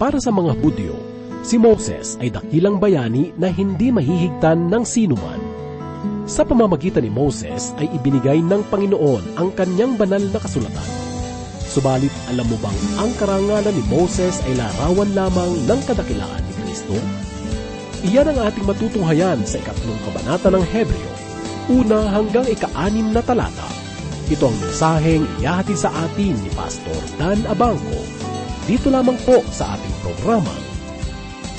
Para sa mga Hudyo, si Moses ay dakilang bayani na hindi mahihigtan ng sinuman. Sa pamamagitan ni Moses ay ibinigay ng Panginoon ang kanyang banal na kasulatan. Subalit alam mo bang ang karangalan ni Moses ay larawan lamang ng kadakilaan ni Kristo? Iyan ang ating matutunghayan sa ikatlong kabanata ng Hebreo, una hanggang ika-anim na talata. Ito ang mensaheng iyahatid sa atin ni Pastor Dan Abangco. Dito lamang po sa ating programa,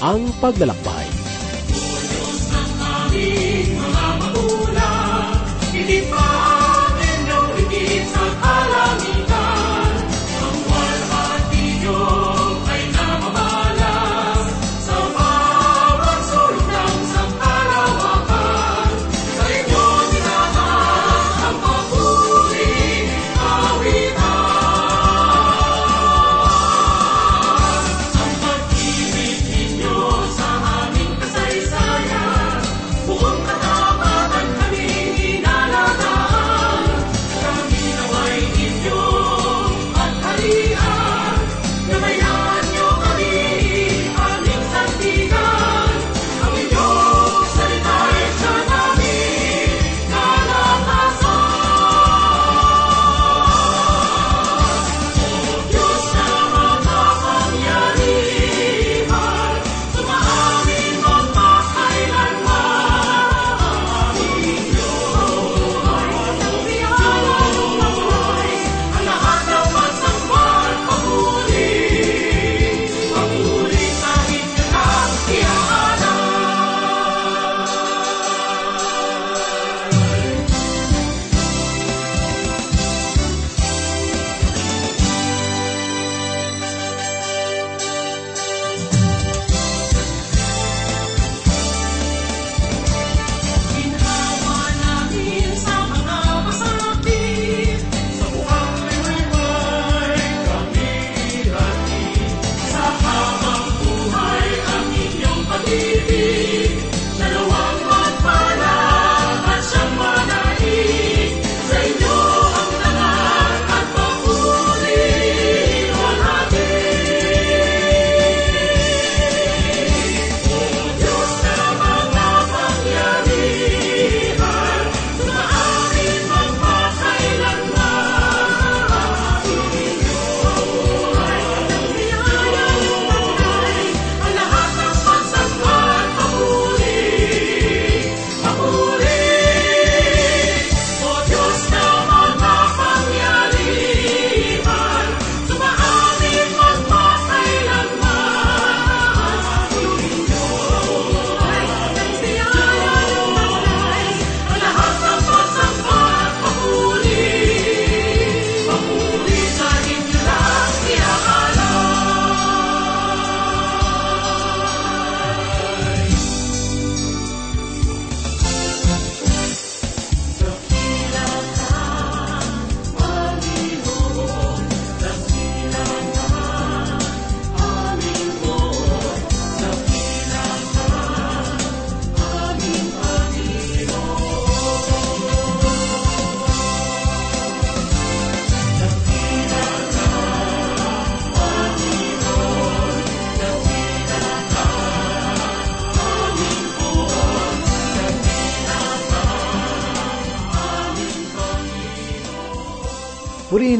Ang Paglalakbay. Ng aming mga magulang,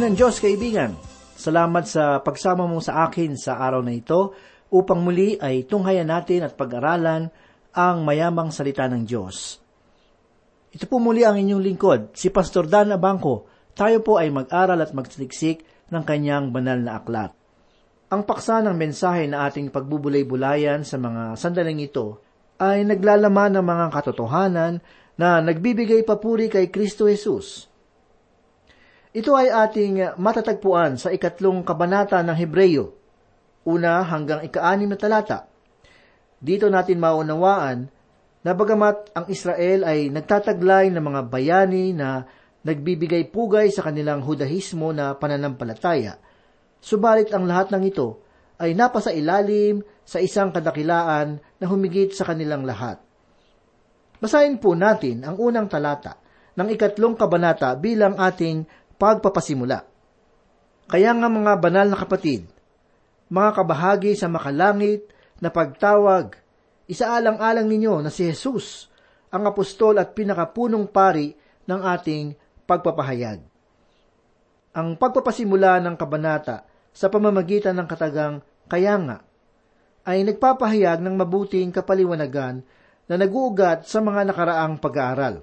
ng Diyos, kaibigan. Salamat sa pagsama mo sa akin sa araw na ito upang muli ay tunghayan natin at pag-aralan ang mayamang salita ng Diyos. Ito po muli ang inyong lingkod, si Pastor Dan Abangco. Tayo po ay mag-aral at magsaliksik ng kanyang banal na aklat. Ang paksa ng mensahe na ating pagbubulay-bulayan sa mga sandaling ito ay naglalaman ng mga katotohanan na nagbibigay papuri kay Kristo Jesus. Ito ay ating matatagpuan sa ikatlong kabanata ng Hebreyo, una hanggang ikaanim na talata. Dito natin maunawaan na bagamat ang Israel ay nagtataglay ng mga bayani na nagbibigay pugay sa kanilang hudahismo na pananampalataya, subalit ang lahat ng ito ay napasa ilalim sa isang kadakilaan na humigit sa kanilang lahat. Basahin po natin ang unang talata ng ikatlong kabanata bilang ating pagpapasimula. Kaya nga mga banal na kapatid, mga kabahagi sa makalangit na pagtawag, isaalang-alang ninyo na si Jesus, ang apostol at pinakapunong pari ng ating pagpapahayag. Ang pagpapasimula ng kabanata sa pamamagitan ng katagang kaya nga ay nagpapahayag ng mabuting kapaliwanagan na naguugat sa mga nakaraang pag-aaral.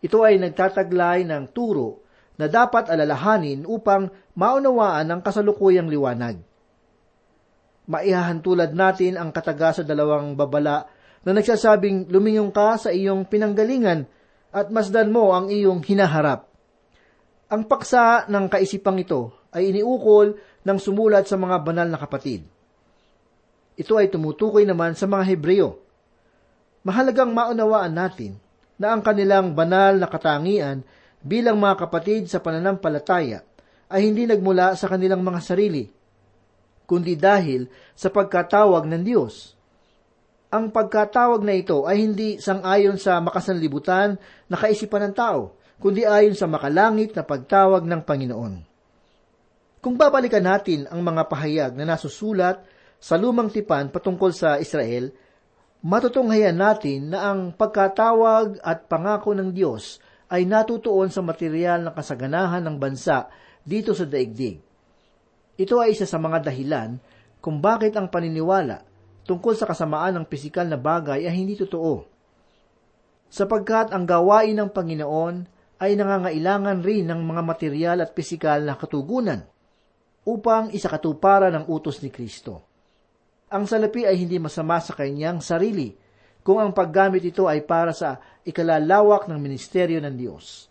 Ito ay nagtataglay ng turo na dapat alalahanin upang maunawaan ang kasalukuyang liwanag. Maihahantulad natin ang kataga sa dalawang babala na nagsasabing lumingong ka sa iyong pinanggalingan at masdan mo ang iyong hinaharap. Ang paksa ng kaisipang ito ay iniukol ng sumulat sa mga banal na kapatid. Ito ay tumutukoy naman sa mga Hebreo. Mahalagang maunawaan natin na ang kanilang banal na katangian bilang mga kapatid sa pananampalataya ay hindi nagmula sa kanilang mga sarili, kundi dahil sa pagkatawag ng Diyos. Ang pagkatawag na ito ay hindi sangayon sa makasanlibutan na kaisipan ng tao, kundi ayon sa makalangit na pagtawag ng Panginoon. Kung babalikan natin ang mga pahayag na nasusulat sa lumang tipan patungkol sa Israel, matutunghayan natin na ang pagkatawag at pangako ng Diyos ay natutuon sa material na kasaganahan ng bansa dito sa daigdig. Ito ay isa sa mga dahilan kung bakit ang paniniwala tungkol sa kasamaan ng pisikal na bagay ay hindi totoo. Sapagkat ang gawain ng Panginoon ay nangangailangan rin ng mga material at pisikal na katugunan upang isakatuparan ang utos ni Kristo. Ang salapi ay hindi masama sa kanyang sarili kung ang paggamit ito ay para sa ikalalawak ng ministeryo ng Diyos.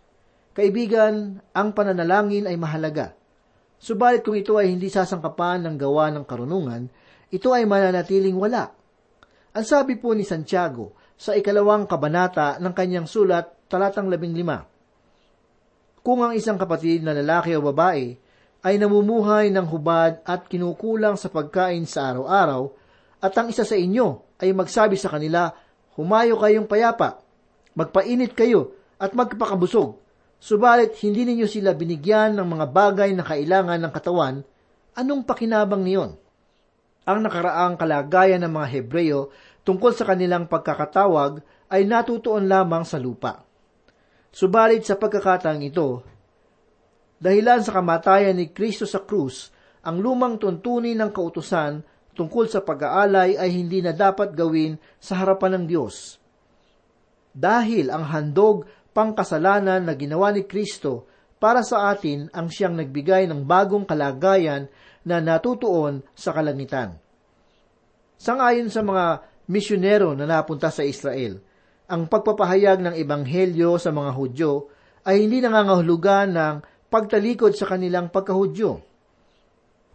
Kaibigan, ang pananalangin ay mahalaga. Subalit kung ito ay hindi sasangkapan ng gawa ng karunungan, ito ay mananatiling wala. Ang sabi po ni Santiago sa ikalawang kabanata ng kanyang sulat, talatang labing lima, Kung ang isang kapatid na lalaki o babae ay namumuhay ng hubad at kinukulang sa pagkain sa araw-araw, at ang isa sa inyo ay magsabi sa kanila, Humayo kayong payapa, magpainit kayo at magpakabusog, subalit hindi ninyo sila binigyan ng mga bagay na kailangan ng katawan, anong pakinabang niyon? Ang nakaraang kalagayan ng mga Hebreo tungkol sa kanilang pagkakatawag ay natutuon lamang sa lupa. Subalit sa pagkakataang ito, dahilan sa kamatayan ni Kristo sa krus, ang lumang tuntunin ng kautusan tungkol sa pag-aalay ay hindi na dapat gawin sa harapan ng Diyos. Dahil ang handog pangkasalanan na ginawa ni Kristo para sa atin ang siyang nagbigay ng bagong kalagayan na natutuon sa kalangitan. Sangayon sa mga misyonero na napunta sa Israel, ang pagpapahayag ng ebanghelyo sa mga Hudyo ay hindi nangangahulugan ng pagtalikod sa kanilang pagkahudyo.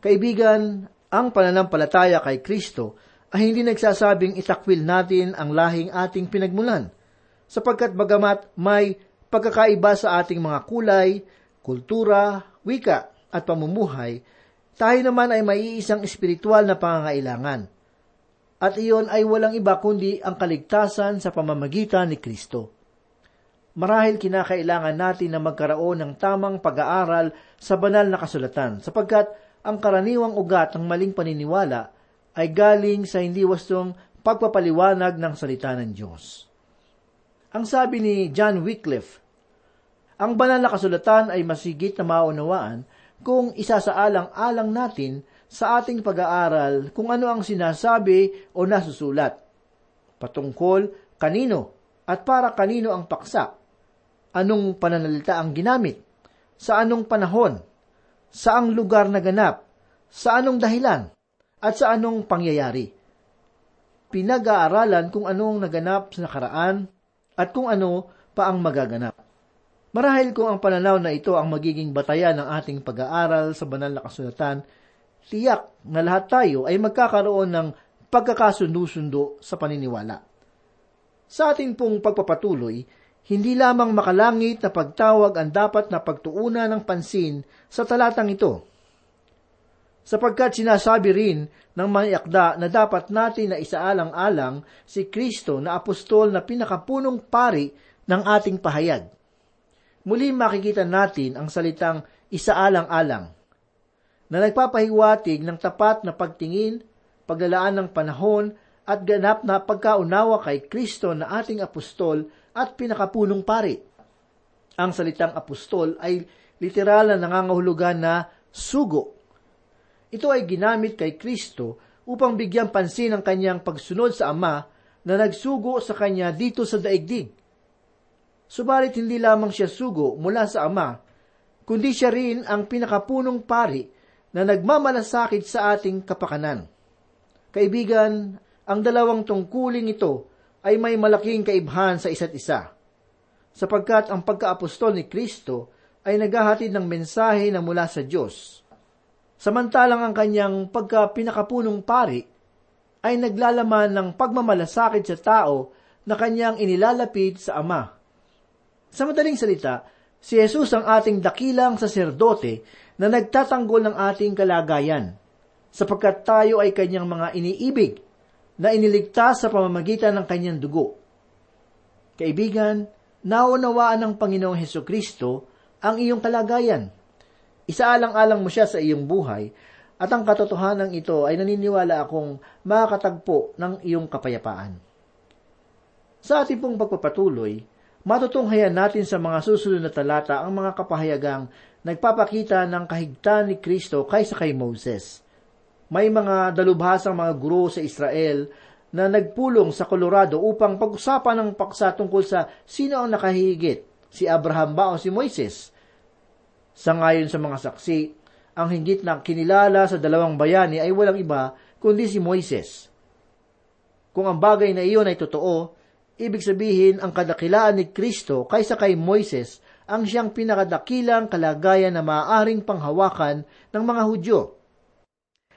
Kaibigan, ang pananampalataya kay Kristo ay hindi nagsasabing itakwil natin ang lahing ating pinagmulan, sapagkat bagamat may pagkakaiba sa ating mga kulay, kultura, wika at pamumuhay, tayo naman ay may isang espiritual na pangangailangan. At iyon ay walang iba kundi ang kaligtasan sa pamamagitan ni Kristo. Marahil kinakailangan natin na magkaroon ng tamang pag-aaral sa banal na kasulatan, sapagkat ang karaniwang ugat ng maling paniniwala ay galing sa hindi wastong pagpapaliwanag ng salita ng Diyos. Ang sabi ni John Wycliffe, ang banal na kasulatan ay masigit na maunawaan kung isasaalang-alang natin sa ating pag-aaral kung ano ang sinasabi o nasusulat, patungkol kanino at para kanino ang paksa, anong pananalita ang ginamit, sa anong panahon, saang lugar na ganap, sa anong dahilan, at sa anong pangyayari. Pinag-aaralan kung anong naganap sa nakaraan at kung ano pa ang magaganap. Marahil kung ang pananaw na ito ang magiging batayan ng ating pag-aaral sa banal na kasulatan, tiyak na lahat tayo ay magkakaroon ng pagkakasundo-sundo sa paniniwala. Sa ating pong pagpapatuloy, hindi lamang makalangit na pagtawag ang dapat na pagtuunan ng pansin sa talatang ito. Sapagkat sinasabi rin ng mga yakda na dapat natin na isaalang-alang si Kristo na apostol na pinakapunong pari ng ating pahayag. Muli makikita natin ang salitang isaalang-alang na nagpapahiwatig ng tapat na pagtingin, paglalaan ng panahon at ganap na pagkaunawa kay Kristo na ating apostol at pinakapunong pari. Ang salitang apostol ay literal na nangangahulugan na sugo. Ito ay ginamit kay Kristo upang bigyan pansin ang kanyang pagsunod sa Ama na nagsugo sa kanya dito sa daigdig. Subalit hindi lamang siya sugo mula sa Ama, kundi siya rin ang pinakapunong pari na nagmamalasakit sa ating kapakanan. Kaibigan, ang dalawang tungkuling ito ay may malaking kaibhan sa isa't isa, sapagkat ang pagkaapostol ni Kristo ay naghahatid ng mensahe na mula sa Diyos. Samantalang ang kanyang pagka pinakapunong pari ay naglalaman ng pagmamalasakit sa tao na kanyang inilalapit sa Ama. Sa madaling salita, si Jesus ang ating dakilang saserdote na nagtatanggol ng ating kalagayan, sapagkat tayo ay kanyang mga iniibig na iniligtas sa pamamagitan ng kanyang dugo. Kaibigan, naunawaan ng Panginoong Heso Kristo ang iyong kalagayan. Isaalang-alang mo siya sa iyong buhay at ang katotohanan ito ay naniniwala akong makakatagpo ng iyong kapayapaan. Sa ating pong pagpapatuloy, matutunghayan natin sa mga susunod na talata ang mga kapahayagang nagpapakita ng kahigtan ni Kristo kaysa kay Moses. May mga dalubhasang mga guro sa Israel na nagpulong sa Colorado upang pag-usapan ng paksa tungkol sa sino ang nakahigit, si Abraham ba o si Moises. Sa ngayon sa mga saksi, ang hinggit na kinilala sa dalawang bayani ay walang iba kundi si Moises. Kung ang bagay na iyon ay totoo, ibig sabihin ang kadakilaan ni Kristo kaysa kay Moises ang siyang pinakadakilang kalagayan na maaaring panghawakan ng mga Hudyo.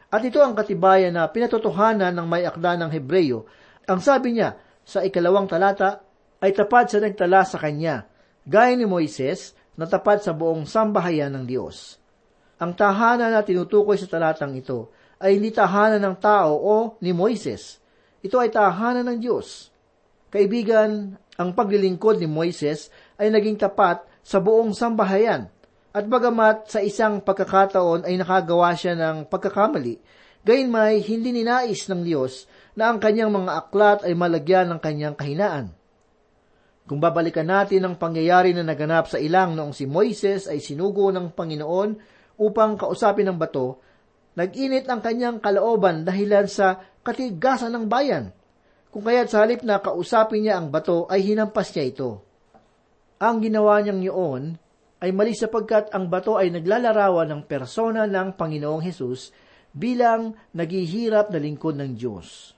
At ito ang katibayan na pinatotohanan ng may akda ng Hebreyo. Ang sabi niya sa ikalawang talata ay tapat sa nagtala sa kanya, gaya ni Moises na tapat sa buong sambahayan ng Diyos. Ang tahanan na tinutukoy sa talatang ito ay hindi tahanan ng tao o ni Moises. Ito ay tahanan ng Diyos. Kaibigan, ang paglilingkod ni Moises ay naging tapat sa buong sambahayan. At bagamat sa isang pagkakataon ay nakagawa siya ng pagkakamali, gayon may hindi ninais ng Diyos na ang kanyang mga aklat ay malagyan ng kanyang kahinaan. Kung babalikan natin ang pangyayari na naganap sa ilang noong si Moises ay sinugo ng Panginoon upang kausapin ng bato, nag-init ang kanyang kalooban dahilan sa katigasan ng bayan. Kung kaya't sa halip na kausapin niya ang bato ay hinampas niya ito. Ang ginawa niyang yun ay mali sapagkat ang bato ay naglalarawan ng persona ng Panginoong Hesus bilang naghihirap na lingkod ng Diyos.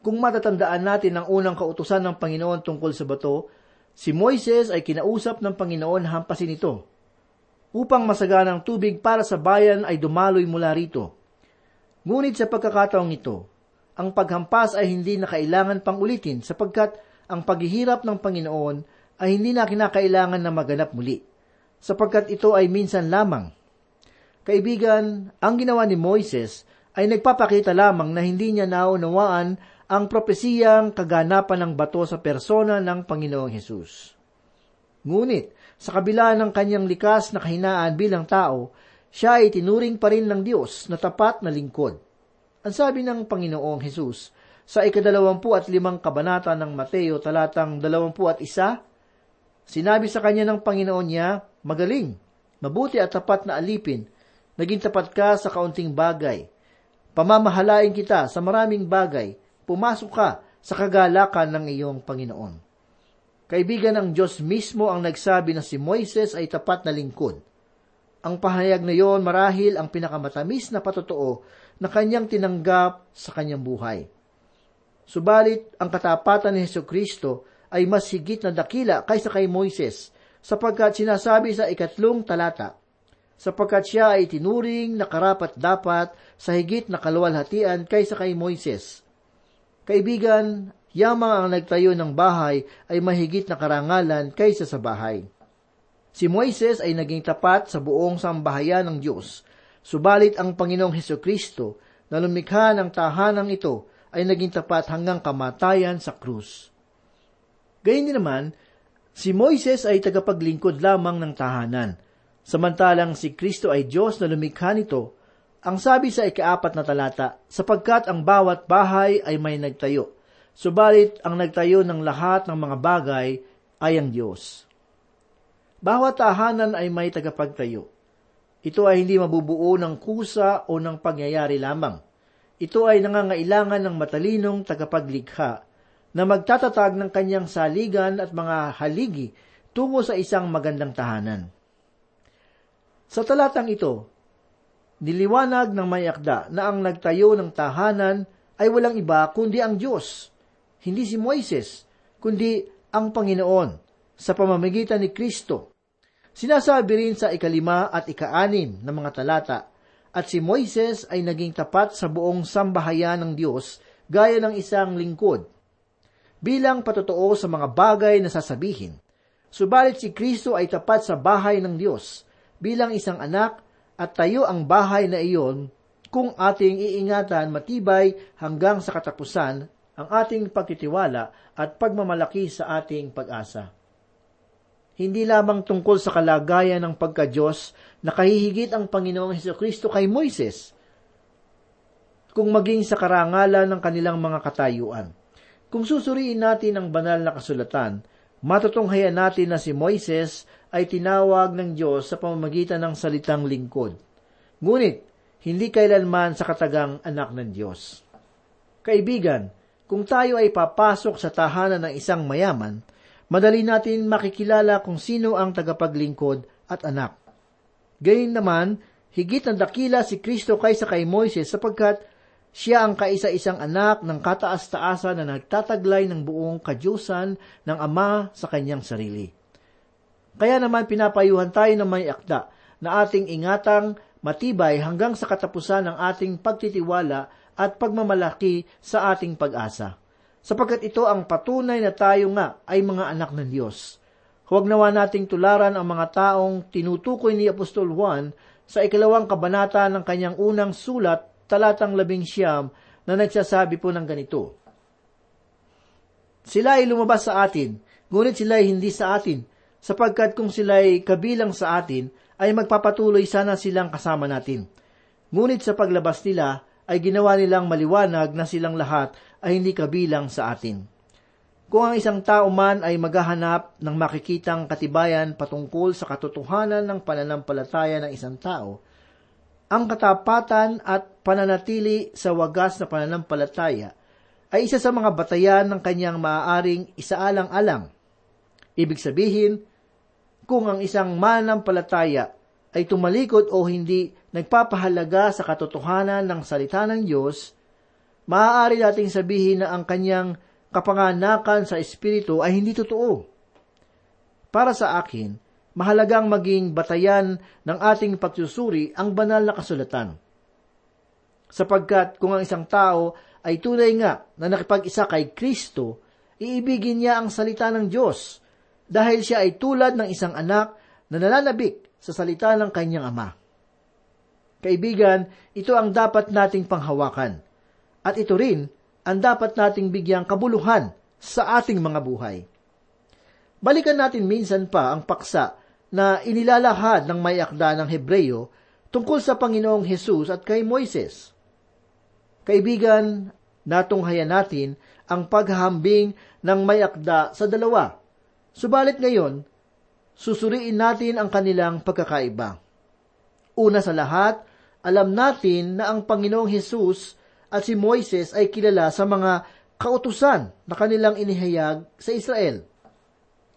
Kung matatandaan natin ang unang kautusan ng Panginoon tungkol sa bato, si Moises ay kinausap ng Panginoon hampasin ito. Upang masaganang tubig para sa bayan ay dumaloy mula rito. Ngunit sa pagkakataong ito, ang paghampas ay hindi na kailangan pang ulitin sapagkat ang paghihirap ng Panginoon ay hindi na kinakailangan na maganap muli, sapagkat ito ay minsan lamang. Kaibigan, ang ginawa ni Moises ay nagpapakita lamang na hindi niya naunawaan ang propesiyang kaganapan ng bato sa persona ng Panginoong Hesus. Ngunit, sa kabila ng kanyang likas na kahinaan bilang tao, siya ay tinuring pa rin ng Diyos na tapat na lingkod. Ang sabi ng Panginoong Hesus sa ikadalawampu at limang kabanata ng Mateo talatang dalawampu at isa, sinabi sa kanya ng Panginoon niya, Magaling, mabuti at tapat na alipin, naging tapat ka sa kaunting bagay. Pamamahalain kita sa maraming bagay, pumasok ka sa kagalakan ng iyong Panginoon. Kaibigan ng Diyos mismo ang nagsabi na si Moises ay tapat na lingkod. Ang pahayag na yon marahil ang pinakamatamis na patotoo na kanyang tinanggap sa kanyang buhay. Subalit, ang katapatan ni Heso Kristo ay mas higit na dakila kaysa kay Moises, sapagkat sinasabi sa ikatlong talata, sapagkat siya ay tinuring na karapat dapat sa higit na kaluwalhatian kaysa kay Moises. Kaibigan, yamang ang nagtayo ng bahay ay mahigit na karangalan kaysa sa bahay. Si Moises ay naging tapat sa buong sambahayan ng Diyos, subalit ang Panginoong Heso Kristo na lumikha ng tahanang ito ay naging tapat hanggang kamatayan sa krus. Gayun din naman, si Moises ay tagapaglingkod lamang ng tahanan, samantalang si Kristo ay Diyos na lumikha nito Ang sabi sa ikaapat na talata, sapagkat ang bawat bahay ay may nagtayo, subalit ang nagtayo ng lahat ng mga bagay ay ang Diyos. Bawat tahanan ay may tagapagtayo. Ito ay hindi mabubuo ng kusa o ng pangyayari lamang. Ito ay nangangailangan ng matalinong tagapaglikha na magtatatag ng kanyang saligan at mga haligi tungo sa isang magandang tahanan. Sa talatang ito, niliwanag ng may akda na ang nagtayo ng tahanan ay walang iba kundi ang Diyos. Hindi si Moises, kundi ang Panginoon sa pamamagitan ni Kristo. Sinasabi rin sa ikalima at ikaanim ng mga talata, at si Moises ay naging tapat sa buong sambahayan ng Diyos gaya ng isang lingkod. Bilang patotoo sa mga bagay na sasabihin, subalit si Kristo ay tapat sa bahay ng Diyos bilang isang anak at tayo ang bahay na iyon kung ating iingatan matibay hanggang sa katapusan ang ating pagtitiwala at pagmamalaki sa ating pag-asa. Hindi lamang tungkol sa kalagayan ng pagka-Diyos na kahihigit ang Panginoong Heso Kristo kay Moises, kung maging sa karangalan ng kanilang mga katayuan. Kung susuriin natin ang banal na kasulatan, matutunghayan natin na si Moises ay tinawag ng Diyos sa pamamagitan ng salitang lingkod. Ngunit, hindi kailanman sa katagang anak ng Diyos. Kaibigan, kung tayo ay papasok sa tahanan ng isang mayaman, madali natin makikilala kung sino ang tagapaglingkod at anak. Gayun naman, higit ang dakila si Kristo kaysa kay Moises sapagkat siya ang kaisa-isang anak ng kataas-taasan na nagtataglay ng buong kadyusan ng Ama sa kanyang sarili. Kaya naman pinapayuhan tayo ng may akda na ating ingatang matibay hanggang sa katapusan ng ating pagtitiwala at pagmamalaki sa ating pag-asa sapagkat ito ang patunay na tayo nga ay mga anak ng Diyos. Huwag nawa nating tularan ang mga taong tinutukoy ni Apostol Juan sa ikalawang kabanata ng kanyang unang sulat, talatang labing siyam, na nagsasabi po ng ganito. Sila ay lumabas sa atin, ngunit sila ay hindi sa atin, sapagkat kung sila ay kabilang sa atin, ay magpapatuloy sana silang kasama natin. Ngunit sa paglabas nila, ay ginawa nilang maliwanag na silang lahat ay hindi kabilang sa atin. Kung ang isang tao man ay maghahanap ng makikitang katibayan patungkol sa katotohanan ng pananampalataya ng isang tao, ang katapatan at pananatili sa wagas na pananampalataya ay isa sa mga batayan ng kanyang maaaring isaalang-alang. Ibig sabihin, kung ang isang mananampalataya ay tumalikod o hindi nagpapahalaga sa katotohanan ng salita ng Diyos, maaari nating sabihin na ang kanyang kapanganakan sa Espiritu ay hindi totoo. Para sa akin, mahalagang maging batayan ng ating pagsusuri ang banal na kasulatan. Sapagkat kung ang isang tao ay tunay nga na nakipag-isa kay Kristo, iibigin niya ang salita ng Diyos dahil siya ay tulad ng isang anak na nananabik sa salita ng kanyang ama. Kaibigan, ito ang dapat nating panghawakan. At ito rin ang dapat nating bigyang kabuluhan sa ating mga buhay. Balikan natin minsan pa ang paksa na inilalahad ng may akda ng Hebreyo tungkol sa Panginoong Hesus at kay Moises. Kaibigan, natunghayan natin ang paghahambing ng may akda sa dalawa. Subalit ngayon, susuriin natin ang kanilang pagkakaiba. Una sa lahat, alam natin na ang Panginoong Hesus at si Moises ay kilala sa mga kautusan na kanilang inihayag sa Israel.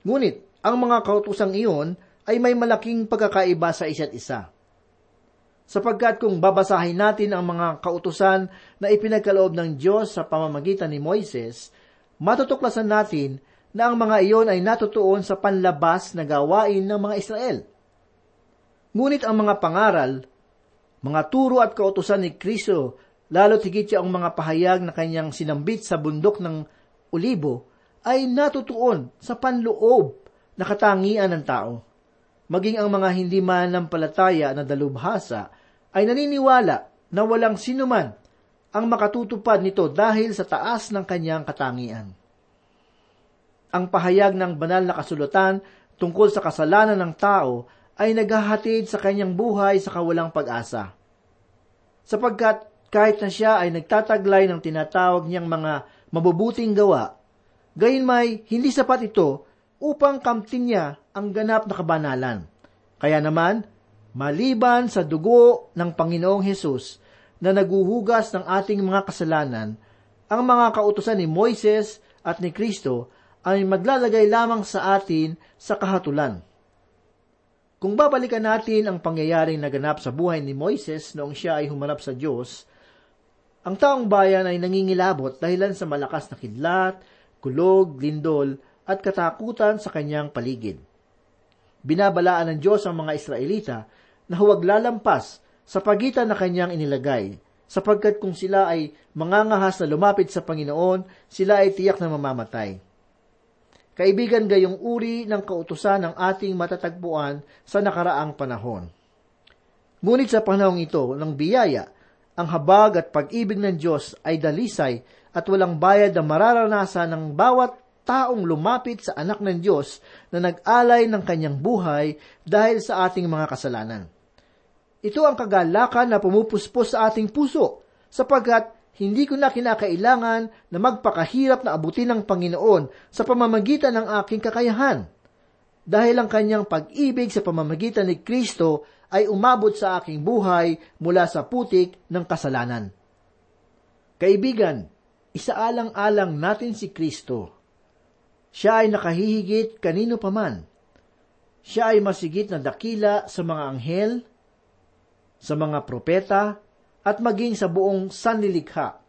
Ngunit, ang mga kautusang iyon ay may malaking pagkakaiba sa isa't isa. Sapagkat kung babasahin natin ang mga kautusan na ipinagkaloob ng Diyos sa pamamagitan ni Moises, matutuklasan natin na ang mga iyon ay natutuon sa panlabas na gawain ng mga Israel. Ngunit ang mga pangaral mga turo at kautusan ni Kristo, lalo tigit siya ang mga pahayag na kanyang sinambit sa bundok ng Olibo, ay natutuon sa panloob na katangian ng tao. Maging ang mga hindi man ng palataya na dalubhasa ay naniniwala na walang sinuman ang makatutupad nito dahil sa taas ng kanyang katangian. Ang pahayag ng banal na kasulatan tungkol sa kasalanan ng tao ay naghahatid sa kanyang buhay sa kawalang pag-asa. sapagkat kahit na siya ay nagtataglay ng tinatawag niyang mga mabubuting gawa, gayon may hindi sapat ito upang kamtin niya ang ganap na kabanalan. Kaya naman, maliban sa dugo ng Panginoong Hesus na naguhugas ng ating mga kasalanan, ang mga kautusan ni Moises at ni Kristo ay maglalagay lamang sa atin sa kahatulan. Kung babalikan natin ang pangyayaring naganap sa buhay ni Moises noong siya ay humarap sa Diyos, ang taong bayan ay nangingilabot dahilan sa malakas na kidlat, kulog, lindol, at katakutan sa kanyang paligid. Binabalaan ng Diyos ang mga Israelita na huwag lalampas sa pagitan na kanyang inilagay, sapagkat kung sila ay mangangahas na lumapit sa Panginoon, sila ay tiyak na mamamatay. Kaibigan gayong uri ng kautusan ng ating matatagpuan sa nakaraang panahon. Ngunit sa panahong ito ng biyaya, ang habag at pag-ibig ng Diyos ay dalisay at walang bayad na mararanasan ng bawat taong lumapit sa anak ng Diyos na nag-alay ng kanyang buhay dahil sa ating mga kasalanan. Ito ang kagalakan na pumupuspos sa ating puso, sapagkat hindi ko na kinakailangan na magpakahirap na abutin ng Panginoon sa pamamagitan ng aking kakayahan. Dahil ang kanyang pag-ibig sa pamamagitan ni Kristo ay umabot sa aking buhay mula sa putik ng kasalanan. Kaibigan, isaalang-alang natin si Kristo. Siya ay nakahihigit kanino paman. Siya ay masigit na dakila sa mga anghel, sa mga propeta, at maging sa buong sanlilikha.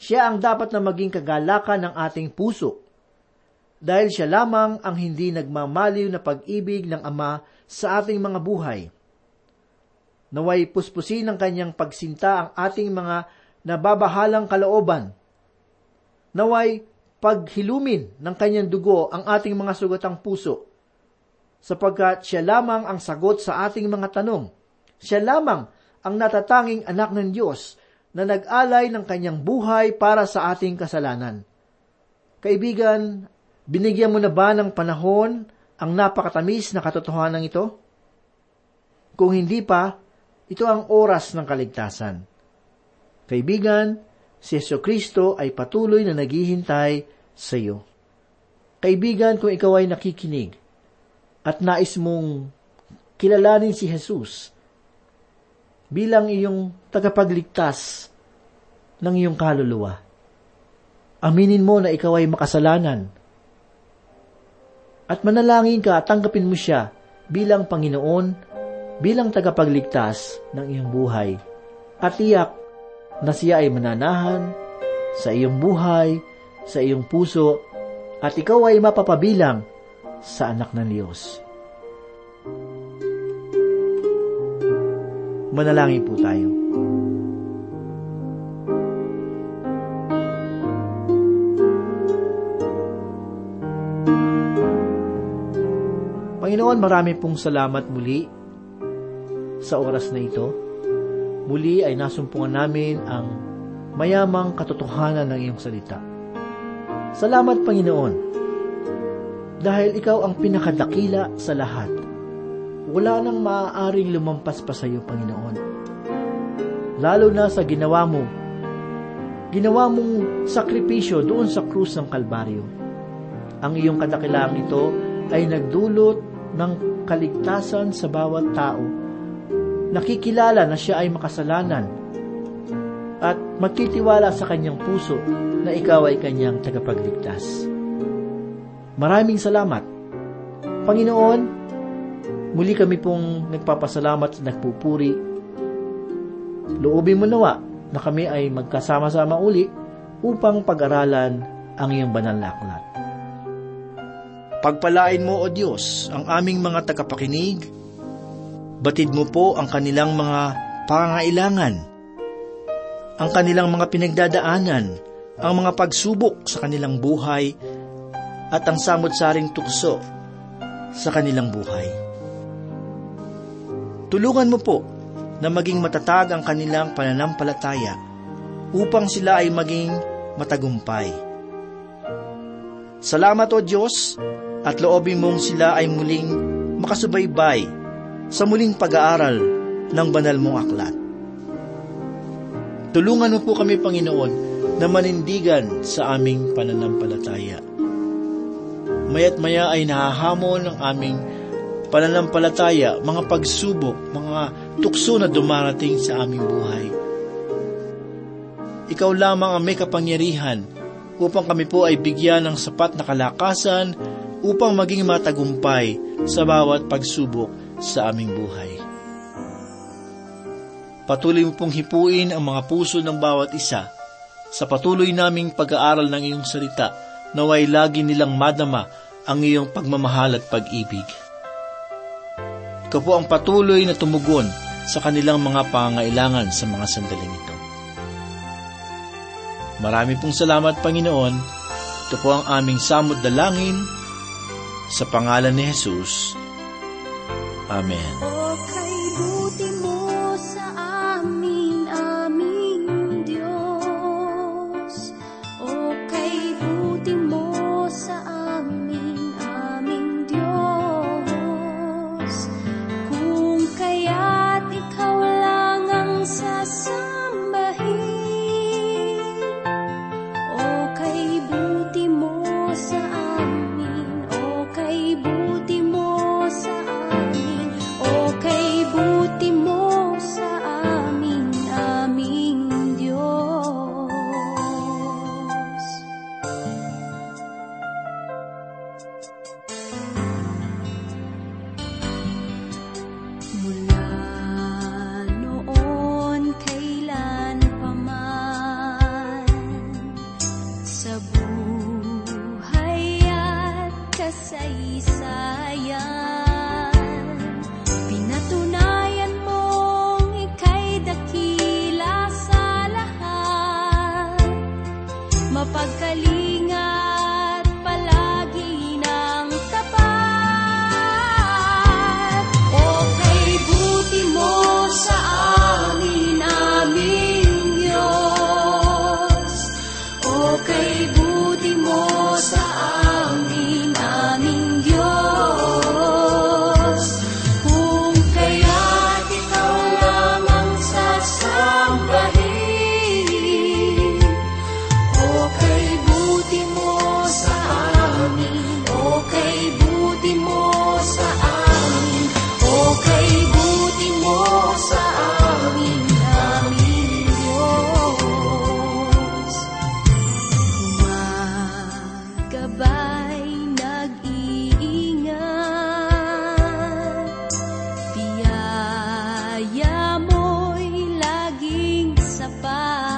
Siya ang dapat na maging kagalakan ng ating puso, dahil siya lamang ang hindi nagmamaliw na pag-ibig ng Ama sa ating mga buhay. Naway puspusin ng kanyang pagsinta ang ating mga nababahalang kalooban. Naway paghilumin ng kanyang dugo ang ating mga sugatang puso, sapagkat siya lamang ang sagot sa ating mga tanong. Siya lamang ang natatanging anak ng Diyos na nag-alay ng kanyang buhay para sa ating kasalanan. Kaibigan, binigyan mo na ba ng panahon ang napakatamis na katotohanan ito? Kung hindi pa, ito ang oras ng kaligtasan. Kaibigan, si Yeso Kristo ay patuloy na naghihintay sa iyo. Kaibigan, kung ikaw ay nakikinig at nais mong kilalanin si Jesus bilang iyong tagapagligtas ng iyong kaluluwa. Aminin mo na ikaw ay makasalanan. At manalangin ka at tanggapin mo siya bilang Panginoon, bilang tagapagligtas ng iyong buhay. At tiyak na siya ay mananahan sa iyong buhay, sa iyong puso, at ikaw ay mapapabilang sa anak ng Diyos. Manalangin po tayo. Panginoon, marami pong salamat muli sa oras na ito. Muli ay nasumpungan namin ang mayamang katotohanan ng iyong salita. Salamat, Panginoon, dahil ikaw ang pinakadakila sa lahat. Wala nang maaaring lumampas pa sa iyo, Panginoon. Lalo na sa ginawa mo, ginawa mong sakripisyo doon sa krus ng Kalbaryo. Ang iyong kadakilaang ito ay nagdulot ng kaligtasan sa bawat tao. Nakikilala na siya ay makasalanan at magtitiwala sa kanyang puso na ikaw ay kanyang tagapagligtas. Maraming salamat. Panginoon, muli kami pong nagpapasalamat at nagpupuri. Loobin mo nawa na kami ay magkasama-sama uli upang pag-aralan ang iyong banal na aklat. Pagpalain mo, O Diyos, ang aming mga tagapakinig. Batid mo po ang kanilang mga pangailangan, ang kanilang mga pinagdadaanan, ang mga pagsubok sa kanilang buhay, at ang samot-saring tukso sa kanilang buhay. Tulungan mo po na maging matatag ang kanilang pananampalataya upang sila ay maging matagumpay. Salamat o Diyos at loobin mong sila ay muling makasubaybay sa muling pag-aaral ng banal mong aklat. Tulungan mo po kami, Panginoon, na manindigan sa aming pananampalataya. Maya't maya ay nahahamon ang aming pananampalataya, mga pagsubok, mga tukso na dumarating sa aming buhay. Ikaw lamang ang may kapangyarihan upang kami po ay bigyan ng sapat na kalakasan upang maging matagumpay sa bawat pagsubok sa aming buhay. Patuloy mo pong hipuin ang mga puso ng bawat isa sa patuloy naming pag-aaral ng iyong salita naway lagi nilang madama ang iyong pagmamahal at pag-ibig. Ikaw po ang patuloy na tumugon sa kanilang mga pangailangan sa mga sandaling ito. Marami pong salamat, Panginoon. Ito po ang aming samod dalangin sa pangalan ni Jesus. Amen. O kay buti mo sa amin kalingat pala. Bye.